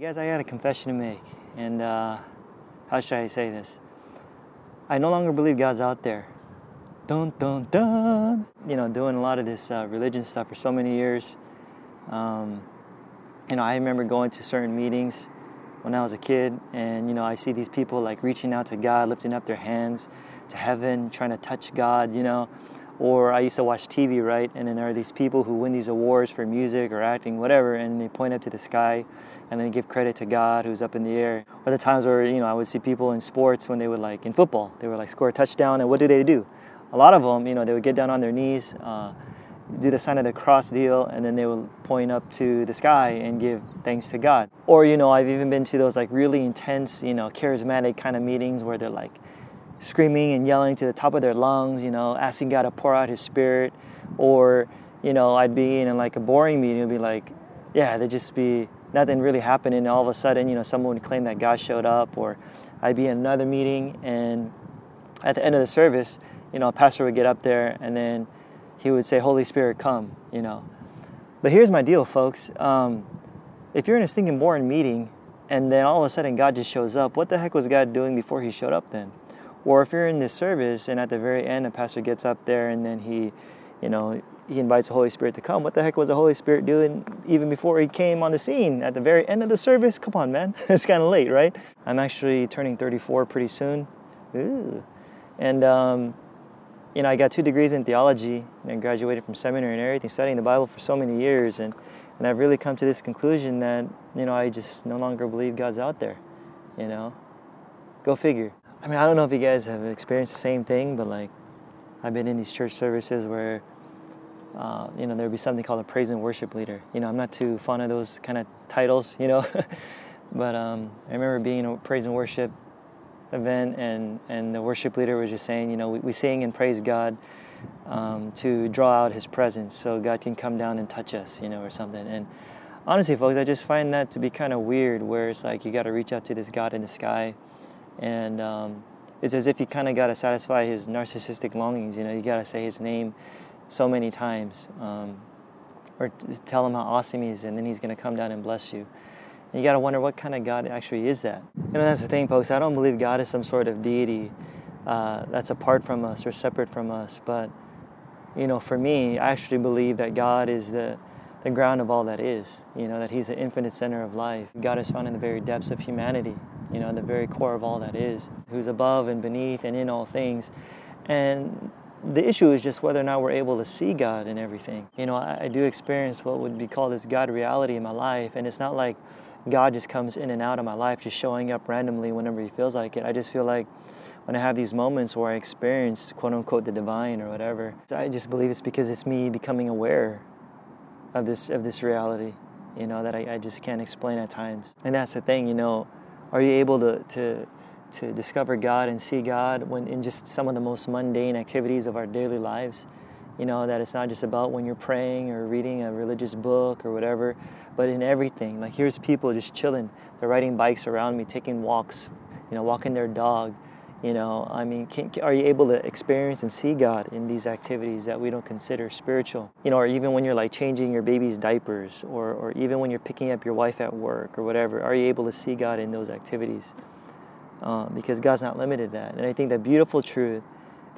You guys, I got a confession to make, and uh, how should I say this? I no longer believe God's out there. Dun dun dun. You know, doing a lot of this uh, religion stuff for so many years. Um, you know, I remember going to certain meetings when I was a kid, and you know, I see these people like reaching out to God, lifting up their hands to heaven, trying to touch God. You know, or I used to watch TV, right? And then there are these people who win these awards for music or acting, whatever, and they point up to the sky and then give credit to God who's up in the air. Or the times where, you know, I would see people in sports when they would like, in football, they would like score a touchdown, and what do they do? A lot of them, you know, they would get down on their knees, uh, do the sign of the cross deal, and then they would point up to the sky and give thanks to God. Or, you know, I've even been to those like really intense, you know, charismatic kind of meetings where they're like, screaming and yelling to the top of their lungs, you know, asking God to pour out His Spirit, or you know, I'd be in like a boring meeting, it'd be like, yeah, there'd just be nothing really happening, and all of a sudden, you know, someone would claim that God showed up, or I'd be in another meeting, and at the end of the service, you know, a pastor would get up there, and then he would say, "Holy Spirit, come," you know. But here's my deal, folks. Um, if you're in a stinking boring meeting, and then all of a sudden God just shows up, what the heck was God doing before He showed up then? Or if you're in this service and at the very end a pastor gets up there and then he, you know, he invites the Holy Spirit to come. What the heck was the Holy Spirit doing even before he came on the scene at the very end of the service? Come on, man. it's kind of late, right? I'm actually turning 34 pretty soon. Ooh. And, um, you know, I got two degrees in theology and graduated from seminary and everything, studying the Bible for so many years. And, and I've really come to this conclusion that, you know, I just no longer believe God's out there, you know? Go figure. I mean, I don't know if you guys have experienced the same thing, but like, I've been in these church services where, uh, you know, there'd be something called a praise and worship leader. You know, I'm not too fond of those kind of titles, you know, but um, I remember being in a praise and worship event, and and the worship leader was just saying, you know, we, we sing and praise God um, to draw out His presence, so God can come down and touch us, you know, or something. And honestly, folks, I just find that to be kind of weird, where it's like you got to reach out to this God in the sky and um, it's as if you kind of got to satisfy his narcissistic longings. You know, you got to say his name so many times, um, or t- tell him how awesome he is, and then he's going to come down and bless you. And you got to wonder what kind of God actually is that. You know, that's the thing, folks. I don't believe God is some sort of deity uh, that's apart from us or separate from us. But you know, for me, I actually believe that God is the the ground of all that is. You know, that He's the infinite center of life. God is found in the very depths of humanity you know, in the very core of all that is, who's above and beneath and in all things. And the issue is just whether or not we're able to see God in everything. You know, I, I do experience what would be called this God reality in my life, and it's not like God just comes in and out of my life, just showing up randomly whenever He feels like it. I just feel like when I have these moments where I experience quote unquote the divine or whatever, I just believe it's because it's me becoming aware of this of this reality, you know, that I, I just can't explain at times. And that's the thing, you know, are you able to, to, to discover God and see God when in just some of the most mundane activities of our daily lives? You know, that it's not just about when you're praying or reading a religious book or whatever, but in everything. Like here's people just chilling. They're riding bikes around me, taking walks, you know, walking their dog. You know, I mean, can, are you able to experience and see God in these activities that we don't consider spiritual? You know, or even when you're like changing your baby's diapers, or, or even when you're picking up your wife at work or whatever, are you able to see God in those activities? Uh, because God's not limited that. And I think the beautiful truth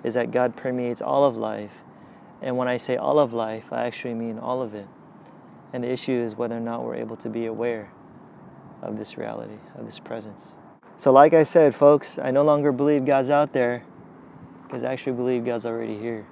is that God permeates all of life. And when I say all of life, I actually mean all of it. And the issue is whether or not we're able to be aware of this reality, of this presence. So, like I said, folks, I no longer believe God's out there because I actually believe God's already here.